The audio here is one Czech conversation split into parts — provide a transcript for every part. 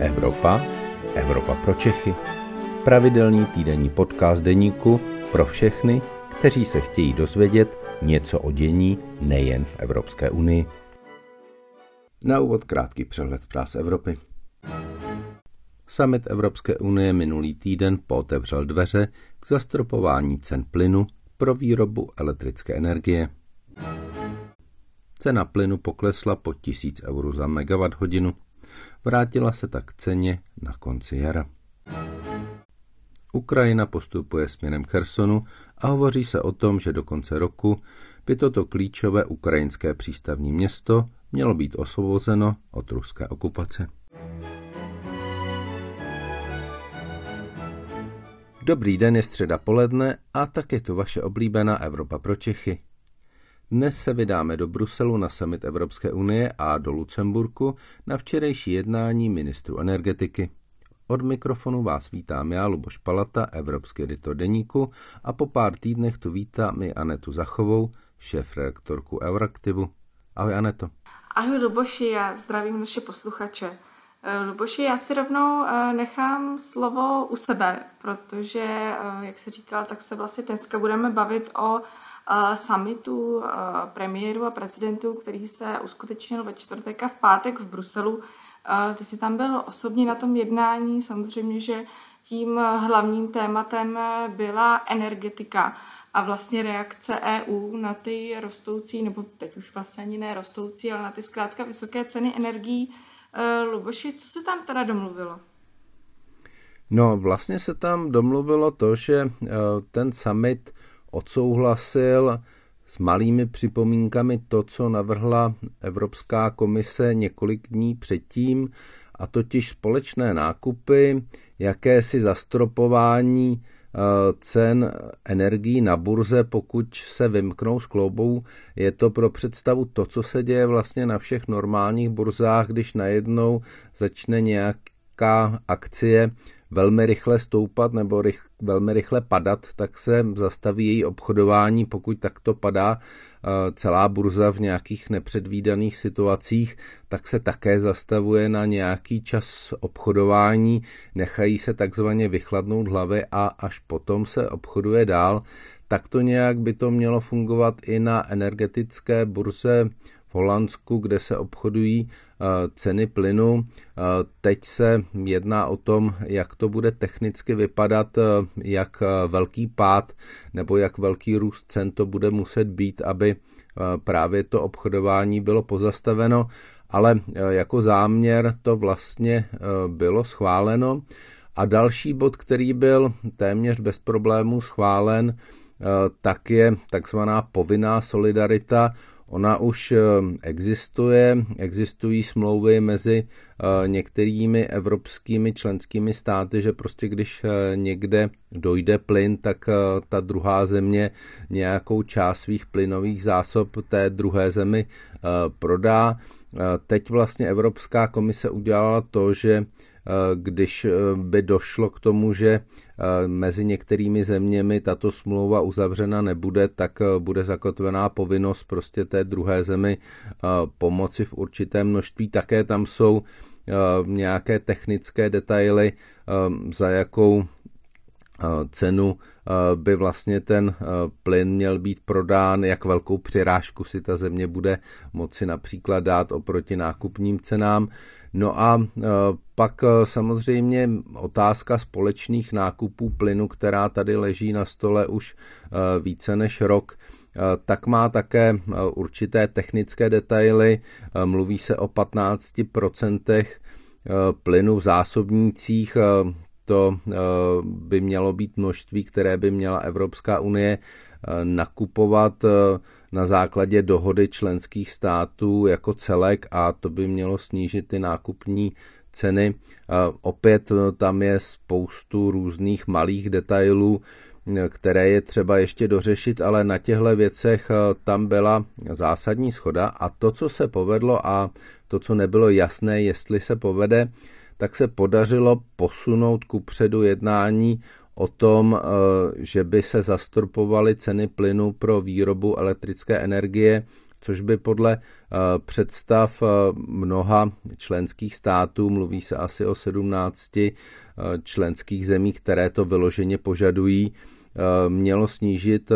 Evropa, Evropa pro Čechy. Pravidelný týdenní podcast deníku pro všechny, kteří se chtějí dozvědět něco o dění nejen v Evropské unii. Na úvod krátký přehled zpráv z Evropy. Summit Evropské unie minulý týden pootevřel dveře k zastropování cen plynu pro výrobu elektrické energie. Cena plynu poklesla pod 1000 eur za megawatt hodinu Vrátila se tak ceně na konci jara. Ukrajina postupuje směrem Chersonu a hovoří se o tom, že do konce roku by toto klíčové ukrajinské přístavní město mělo být osvobozeno od ruské okupace. Dobrý den, je středa poledne a tak je tu vaše oblíbená Evropa pro Čechy. Dnes se vydáme do Bruselu na summit Evropské unie a do Lucemburku na včerejší jednání ministru energetiky. Od mikrofonu vás vítám já, Luboš Palata, evropský editor deníku a po pár týdnech tu vítám i Anetu Zachovou, šéf-redaktorku Euraktivu. Ahoj Aneto. Ahoj Luboši, já zdravím naše posluchače. Eh, Luboši, já si rovnou eh, nechám slovo u sebe, protože, eh, jak se říkal, tak se vlastně dneska budeme bavit o summitu premiéru a prezidentů, který se uskutečnil ve čtvrtek a v pátek v Bruselu. Ty jsi tam byl osobně na tom jednání, samozřejmě, že tím hlavním tématem byla energetika a vlastně reakce EU na ty rostoucí, nebo teď už vlastně ani ne rostoucí, ale na ty zkrátka vysoké ceny energií. Luboši, co se tam teda domluvilo? No, vlastně se tam domluvilo to, že ten summit odsouhlasil s malými připomínkami to, co navrhla Evropská komise několik dní předtím, a totiž společné nákupy, jakési zastropování eh, cen energií na burze, pokud se vymknou s kloubou. Je to pro představu to, co se děje vlastně na všech normálních burzách, když najednou začne nějaká akcie velmi rychle stoupat nebo rych, velmi rychle padat, tak se zastaví její obchodování, pokud takto padá celá burza v nějakých nepředvídaných situacích, tak se také zastavuje na nějaký čas obchodování, nechají se takzvaně vychladnout hlavy a až potom se obchoduje dál. Tak to nějak by to mělo fungovat i na energetické burze v Holandsku, kde se obchodují eh, ceny plynu. Eh, teď se jedná o tom, jak to bude technicky vypadat, eh, jak velký pád nebo jak velký růst cen to bude muset být, aby právě to obchodování bylo pozastaveno, ale jako záměr to vlastně bylo schváleno. A další bod, který byl téměř bez problémů schválen, tak je takzvaná povinná solidarita. Ona už eh, existuje, existují smlouvy mezi eh, některými evropskými členskými státy, že prostě když eh, někde dojde plyn, tak ta druhá země nějakou část svých plynových zásob té druhé zemi prodá. Teď vlastně Evropská komise udělala to, že když eh, by došlo k tomu, že eh, mezi některými zeměmi tato smlouva uzavřena nebude, tak bude zakotvená povinnost prostě té druhé zemi pomoci v určitém množství. Také tam jsou nějaké technické detaily, za jakou cenu by vlastně ten plyn měl být prodán, jak velkou přirážku si ta země bude moci například dát oproti nákupním cenám. No a e, pak e, samozřejmě otázka společných nákupů plynu, která tady leží na stole už e, více než rok, tak má také určité technické detaily. Mluví se o 15% plynu v zásobnících, to by mělo být množství, které by měla Evropská unie nakupovat na základě dohody členských států jako celek a to by mělo snížit ty nákupní ceny. Opět e, tam je spoustu různých malých detailů, e, které je třeba ještě dořešit, ale na těchto věcech e, tam byla zásadní schoda a to, co se povedlo a to, co nebylo jasné, jestli se povede, tak se podařilo posunout ku předu jednání o tom, eh, že by se zastropovaly ceny plynu pro výrobu elektrické energie což by podle představ mnoha členských států, mluví se asi o 17 členských zemích, které to vyloženě požadují, mělo snížit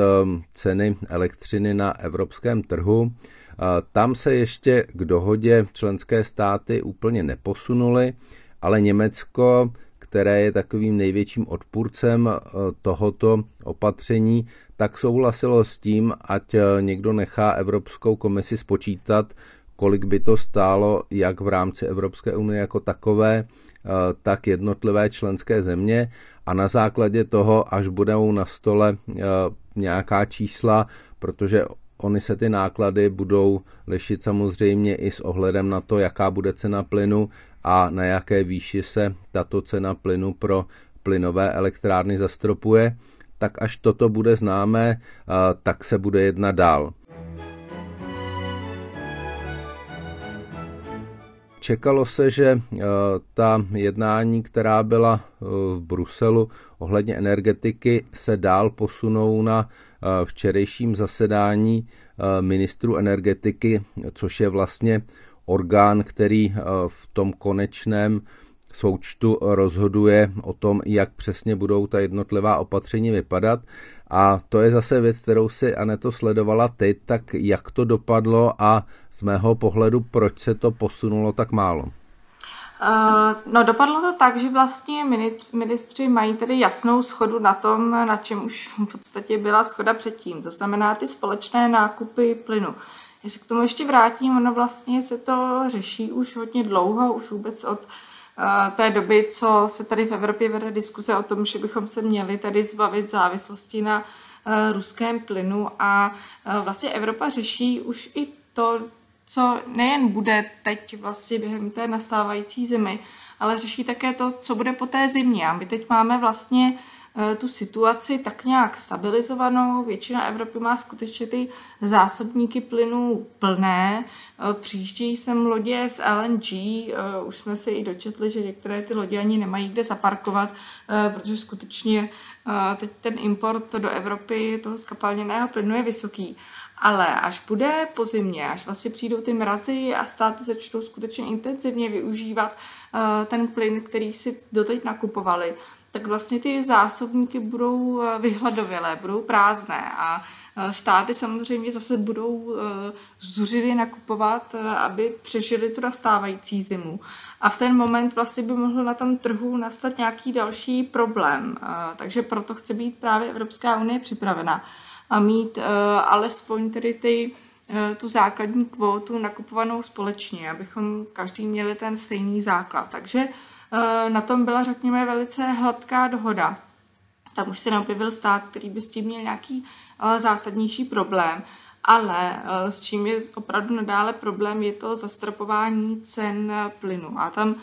ceny elektřiny na evropském trhu. Tam se ještě k dohodě členské státy úplně neposunuly, ale Německo, které je takovým největším odpůrcem eh, tohoto opatření, tak souhlasilo s tím, ať eh, někdo nechá Evropskou komisi spočítat, kolik by to stálo jak v rámci Evropské unie jako takové, eh, tak jednotlivé členské země. A na základě toho, až budou na stole nějaká čísla, protože Ony se ty náklady budou lišit samozřejmě i s ohledem na to, jaká bude cena plynu a na jaké výši se tato cena plynu pro plynové elektrárny zastropuje, tak až toto bude známé, tak se bude jednat dál. Čekalo se, že ta jednání, která byla v Bruselu ohledně energetiky, se dál posunou na včerejším zasedání ministru energetiky, což je vlastně orgán, který v tom konečném součtu rozhoduje o tom, jak přesně budou ta jednotlivá opatření vypadat. A to je zase věc, kterou si Aneto sledovala ty, tak jak to dopadlo a z mého pohledu, proč se to posunulo tak málo? Uh, no dopadlo to tak, že vlastně ministři mají tedy jasnou schodu na tom, na čem už v podstatě byla schoda předtím. To znamená ty společné nákupy plynu. Jestli k tomu ještě vrátím, ono vlastně se to řeší už hodně dlouho, už vůbec od uh, té doby, co se tady v Evropě vede diskuse o tom, že bychom se měli tady zbavit závislosti na uh, ruském plynu a vlastně Evropa řeší už i to, co nejen bude teď vlastně během té nastávající zimy, ale řeší také to, co bude po té zimě. A my teď máme vlastně eh, tu situaci tak nějak stabilizovanou. Většina Evropy má skutečně ty zásobníky plynu plné. Eh, přijíždějí sem lodě z LNG. Eh, už jsme si i dočetli, že některé ty lodě ani nemají kde zaparkovat, protože skutečně teď ten import do Evropy toho skapalněného plynu je vysoký. Ale až bude po zimě, až vlastně přijdou ty mrazy a státy začnou skutečně intenzivně využívat ten plyn, který si doteď nakupovali, tak vlastně ty zásobníky budou eh, vyhladovělé, budou prázdné a eh, státy samozřejmě zase budou zuřivě nakupovat, aby přežili tu nastávající zimu. A v ten moment vlastně by mohl na tom trhu nastat nějaký další problém. Takže proto chce být právě Evropská unie připravena a mít alespoň tedy ty, tu základní kvótu nakupovanou společně, abychom každý měli ten stejný základ. Takže uh, na tom byla, řekněme, velice hladká dohoda. Tam už se neobjevil stát, který by s tím měl nějaký uh, zásadnější problém. Ale uh, s čím je opravdu nadále problém, je to zastropování cen plynu. A tam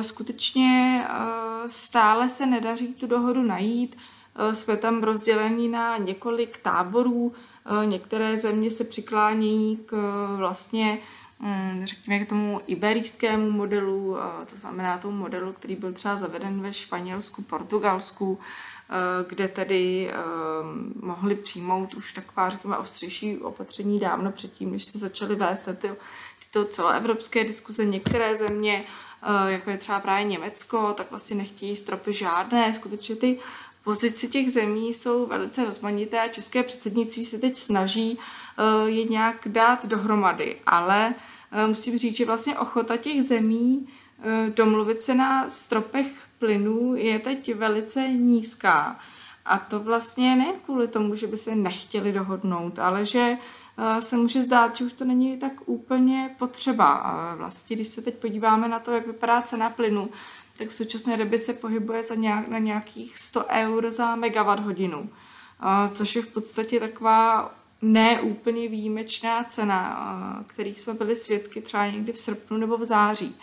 skutečně stále se nedaří tu dohodu najít. Eh, jsme tam rozděleni na několik táborů. Eh, některé země se přiklánějí k eh, vlastně řekněme k tomu iberijskému modelu, to znamená tomu modelu, který byl třeba zaveden ve Španělsku, Portugalsku, kde tedy mohli přijmout už taková, řekněme, ostřejší opatření dávno předtím, než se začaly vést ty, tyto celoevropské diskuze. Některé země, jako je třeba právě Německo, tak vlastně nechtějí stropy žádné. Skutečně ty pozici těch zemí jsou velice rozmanité a české předsednictví se teď snaží eh, je nějak dát dohromady, ale eh, musím říct, že vlastně ochota těch zemí eh, domluvit se na stropech plynů je teď velice nízká. A to vlastně ne kvůli tomu, že by se nechtěli dohodnout, ale že se může zdát, že už to není tak úplně potřeba. Vlastně, když se teď podíváme na to, jak vypadá cena plynu, tak v současné době se pohybuje za nějak, na nějakých 100 eur za megawatt hodinu, což je v podstatě taková neúplně výjimečná cena, kterých jsme byli svědky třeba někdy v srpnu nebo v září.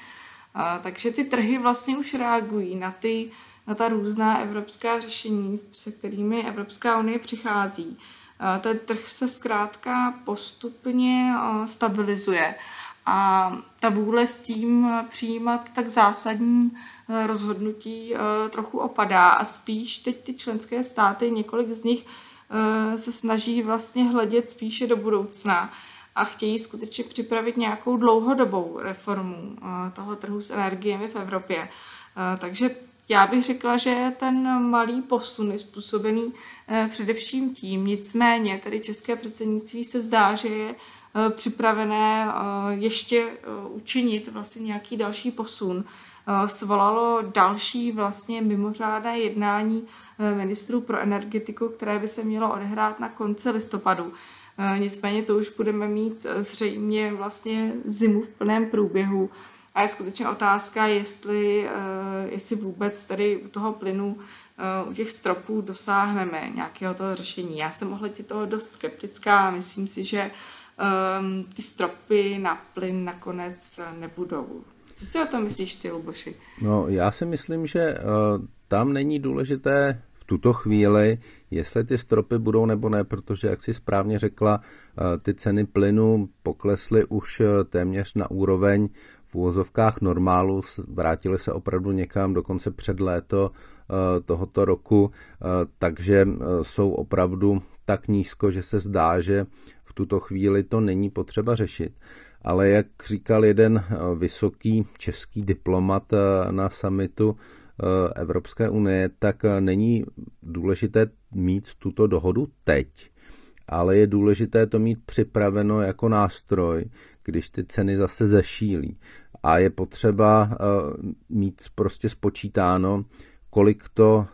Takže ty trhy vlastně už reagují na, ty, na ta různá evropská řešení, se kterými Evropská unie přichází. Ten trh se zkrátka postupně stabilizuje a ta vůle s tím přijímat tak zásadní eh, rozhodnutí eh, trochu opadá a spíš teď ty členské státy, několik z nich eh, se snaží vlastně hledět spíše do budoucna a chtějí skutečně připravit nějakou dlouhodobou reformu toho trhu s energiemi v Evropě. Takže já bych řekla, že ten malý posun je způsobený především tím, nicméně tedy české předsednictví se zdá, že je připravené ještě učinit vlastně nějaký další posun Eh, svolalo další vlastně mimořádné jednání eh, ministrů pro energetiku, které by se mělo odehrát na konci listopadu. Eh, nicméně to už budeme mít zřejmě vlastně zimu v plném průběhu. A je skutečně otázka, jestli, jestli vůbec tady u toho plynu, u těch stropů dosáhneme nějakého toho řešení. Já jsem ohledně toho dost skeptická myslím si, že ty stropy na plyn nakonec nebudou. Co si o tom myslíš ty, Luboši? No, já si myslím, že uh, tam není důležité v tuto chvíli, jestli ty stropy budou nebo ne, protože, jak si správně řekla, uh, ty ceny plynu poklesly už uh, téměř na úroveň v úvozovkách normálu, vrátily se opravdu někam, dokonce před léto tohoto roku, takže jsou opravdu tak nízko, že se zdá, že tuto chvíli to není potřeba řešit ale jak říkal jeden eh, vysoký český diplomat eh, na summitu eh, Evropské unie, tak není důležité mít tuto dohodu teď, ale je důležité to mít připraveno jako nástroj, když ty ceny zase zešílí. A je potřeba mít prostě spočítáno, kolik to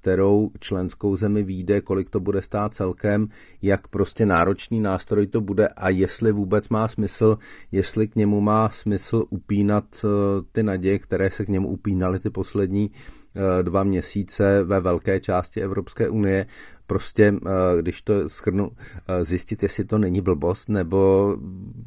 kterou členskou zemi výjde, kolik to bude stát celkem, jak prostě náročný nástroj to bude a jestli vůbec má smysl, jestli k němu má smysl upínat eh, ty naděje, které se k němu upínaly ty poslední eh, dva měsíce ve velké části Evropské unie. Prostě, eh, když to schrnu, zjistit, jestli to není blbost, nebo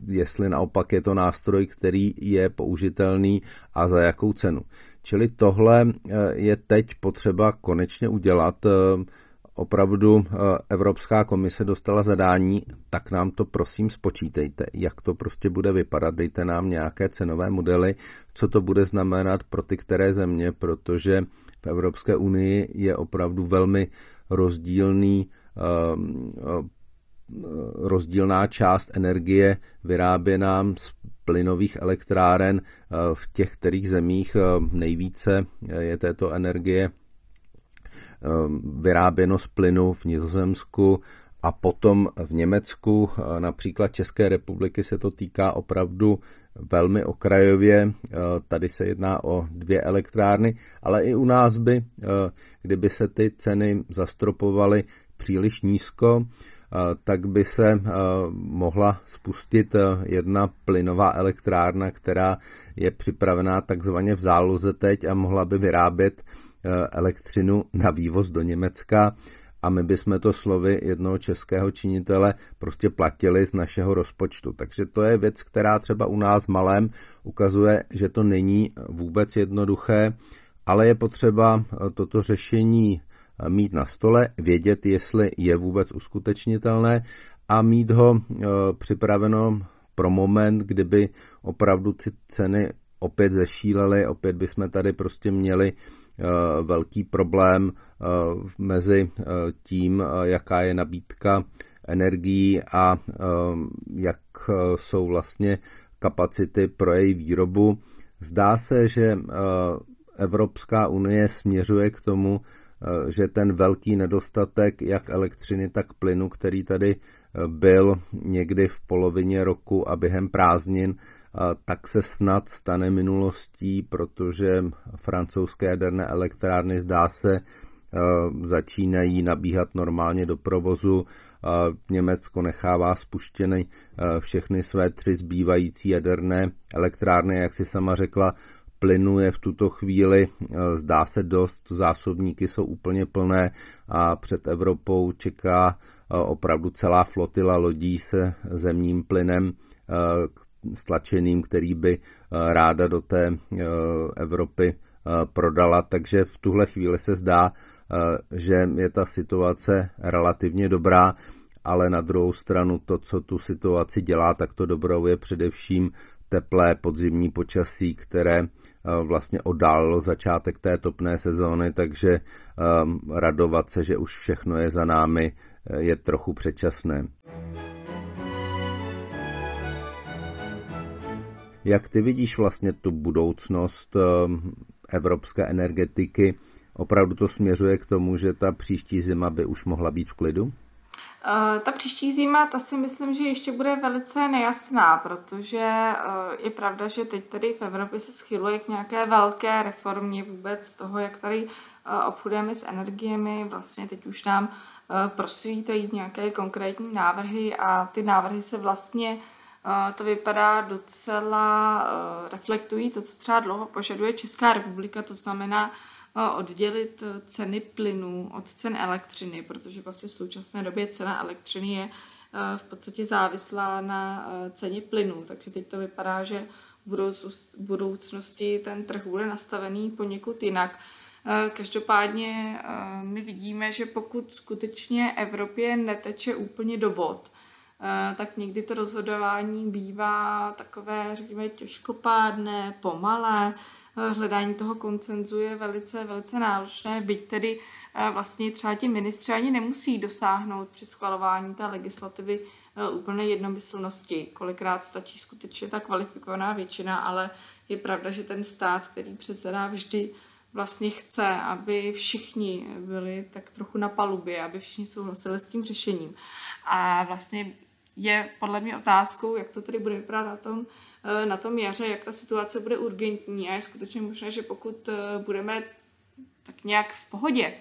jestli naopak je to nástroj, který je použitelný a za jakou cenu. Čili tohle eh, je teď potřeba konečně udělat. Eh, opravdu eh, Evropská komise dostala zadání, tak nám to prosím spočítejte, jak to prostě bude vypadat, dejte nám nějaké cenové modely, co to bude znamenat pro ty které země, protože v Evropské unii je opravdu velmi rozdílný rozdílná část energie vyráběná plynových elektráren eh, v těch kterých zemích eh, nejvíce eh, je této energie vyráběno z plynu v Nizozemsku a potom v Německu, například České republiky, se to týká opravdu velmi okrajově. Tady se jedná o dvě elektrárny, ale i u nás by, kdyby se ty ceny zastropovaly příliš nízko, tak by se mohla spustit jedna plynová elektrárna, která je připravená takzvaně v záloze teď a mohla by vyrábět elektřinu na vývoz do Německa a my bychom to slovy jednoho českého činitele prostě platili z našeho rozpočtu. Takže to je věc, která třeba u nás malém ukazuje, že to není vůbec jednoduché, ale je potřeba toto řešení mít na stole, vědět, jestli je vůbec uskutečnitelné a mít ho e, připraveno pro moment, kdyby opravdu ty ceny opět zešílely, opět bychom tady prostě měli e, velký problém e, mezi tím, jaká je nabídka energií a jak jsou vlastně kapacity pro její výrobu. Zdá se, že Evropská unie směřuje k tomu, že ten velký nedostatek jak elektřiny, tak plynu, který tady eh, byl někdy v polovině roku a během prázdnin, eh, tak se snad stane minulostí, protože francouzské jaderné elektrárny zdá se začínají nabíhat normálně do provozu. Německo nechává spuštěny všechny své tři zbývající jaderné elektrárny, jak si sama řekla, plynu je v tuto chvíli, eh, zdá se dost, zásobníky jsou úplně plné a před Evropou čeká eh, opravdu celá flotila lodí se zemním plynem eh, stlačeným, který by ráda do té Evropy prodala, takže v tuhle chvíli se zdá, že je ta situace relativně dobrá, ale na druhou stranu to, co tu situaci dělá, tak to dobrou je především teplé podzimní počasí, které vlastně oddálilo začátek té topné sezóny, takže um, radovat se, že už všechno je za námi, je trochu předčasné. Jak ty vidíš vlastně tu budoucnost evropské energetiky? Opravdu to směřuje k tomu, že ta příští zima by už mohla být v klidu? Uh, ta příští zima, ta si myslím, že ještě bude velice nejasná, protože uh, je pravda, že teď tady v Evropě se schyluje k nějaké velké reformě vůbec toho, jak tady uh, obchodujeme s energiemi. Vlastně teď už nám prosvítají nějaké konkrétní návrhy a ty návrhy se vlastně to vypadá docela reflektují to, co třeba dlouho požaduje Česká republika, to znamená oddělit eh, ceny plynu od cen elektřiny, protože vlastně v současné době cena elektřiny je eh, v podstatě závislá na eh, ceně plynu, takže teď to vypadá, že v budoucnosti ten trh bude nastavený poněkud jinak. Každopádně my vidíme, že pokud skutečně Evropě neteče úplně do vod, tak někdy to rozhodování bývá takové, řekněme, těžkopádné, pomalé, hledání toho koncenzu je velice, velice náročné, byť tedy eh, vlastně třeba ti ministři ani nemusí dosáhnout při schvalování té legislativy eh, úplné jednomyslnosti. Kolikrát stačí skutečně ta kvalifikovaná většina, ale je pravda, že ten stát, který předsedá vždy vlastně chce, aby všichni byli tak trochu na palubě, aby všichni souhlasili s tím řešením. A vlastně je podle mě otázkou, jak to tedy bude vypadat na tom, na tom jaře, jak ta situace bude urgentní a je skutečně možné, že pokud eh, budeme tak nějak v pohodě,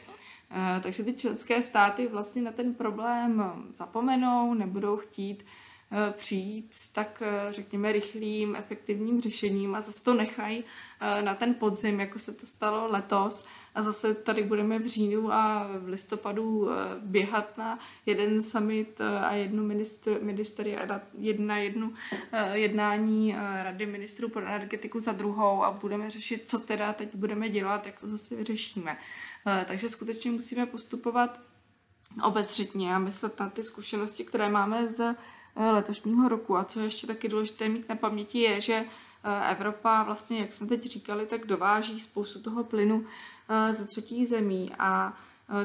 eh, takže ty členské státy vlastně na ten problém zapomenou, nebudou chtít Eh, přijít s tak, eh, řekněme, rychlým, efektivním řešením a zase to nechají eh, na ten podzim, jako se to stalo letos a zase tady budeme v říjnu a v listopadu běhat na jeden summit a jednu minister, minister jedna jednu jednání Rady ministrů pro energetiku za druhou a budeme řešit, co teda teď budeme dělat, jak to zase vyřešíme. Takže skutečně musíme postupovat obezřetně a myslet na ty zkušenosti, které máme z Eh, letošního roku. A co je ještě taky důležité mít na paměti je, že eh, Evropa vlastně, jak jsme teď říkali, tak dováží spoustu toho plynu eh, ze třetích zemí a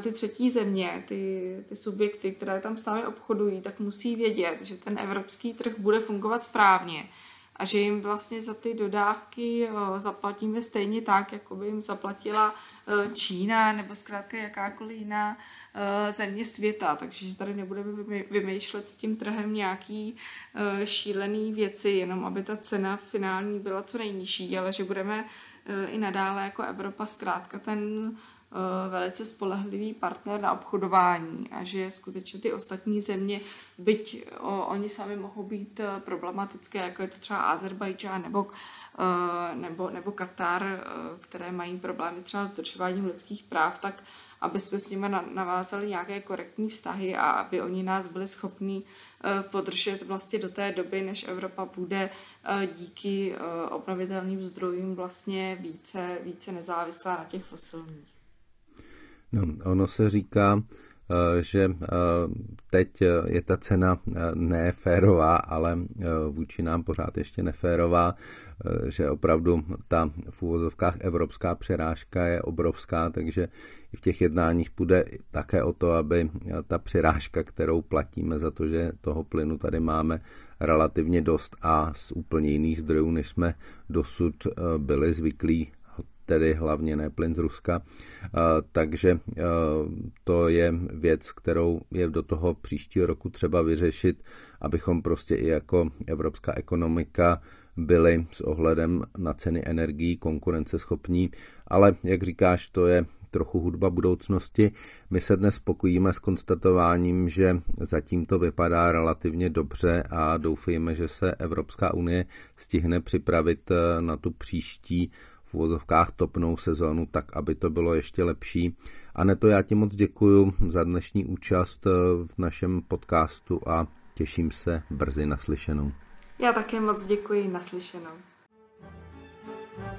ty třetí země, ty, ty subjekty, které tam s námi obchodují, tak musí vědět, že ten evropský trh bude fungovat správně a že jim vlastně za ty dodávky eh, zaplatíme stejně tak, jako by jim zaplatila eh, Čína nebo zkrátka jakákoliv jiná eh, země světa. Takže tady nebudeme vymýšlet s tím trhem nějaký šílený věci, jenom aby ta cena finální byla co nejnižší, ale že budeme i nadále jako Evropa zkrátka ten velice spolehlivý partner na obchodování a že skutečně ty ostatní země, byť oni sami mohou být eh, problematické, jako je to třeba Azerbajdžán nebo, eh, nebo, nebo Katar, které mají problémy třeba s dodržováním lidských práv, tak aby jsme s nimi navázali nějaké korektní vztahy a aby oni nás byli schopní podržet vlastně do té doby, než Evropa bude díky obnovitelným zdrojům vlastně více, více nezávislá na těch fosilních. No, ono se říká, eh, že eh, teď je ta cena eh, neférová, ale vůči nám pořád ještě neférová, že opravdu ta v úvozovkách evropská přerážka je obrovská, takže i v těch jednáních půjde také o to, aby ta přirážka, kterou platíme za to, že toho plynu tady máme relativně dost a z úplně jiných zdrojů, než jsme dosud byli zvyklí tedy hlavně ne plyn z Ruska. Takže to je věc, kterou je do toho příštího roku třeba vyřešit, abychom prostě i jako evropská ekonomika byli s ohledem na ceny energií konkurenceschopní, ale jak říkáš, to je trochu hudba budoucnosti. My se dnes spokojíme s konstatováním, že zatím to vypadá relativně dobře a doufejme, že se Evropská unie stihne připravit na tu příští uvozovkách topnou sezónu tak, aby to bylo ještě lepší. A to já ti moc děkuji za dnešní účast eh, v našem podcastu a těším se brzy naslyšenou. Já také moc děkuji naslyšenou.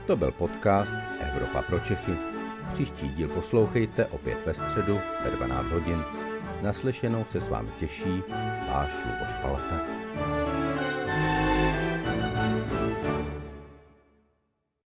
To byl podcast Evropa pro Čechy. Příští díl poslouchejte opět ve středu ve 12 hodin. Naslyšenou se s vámi těší váš Luboš Palata.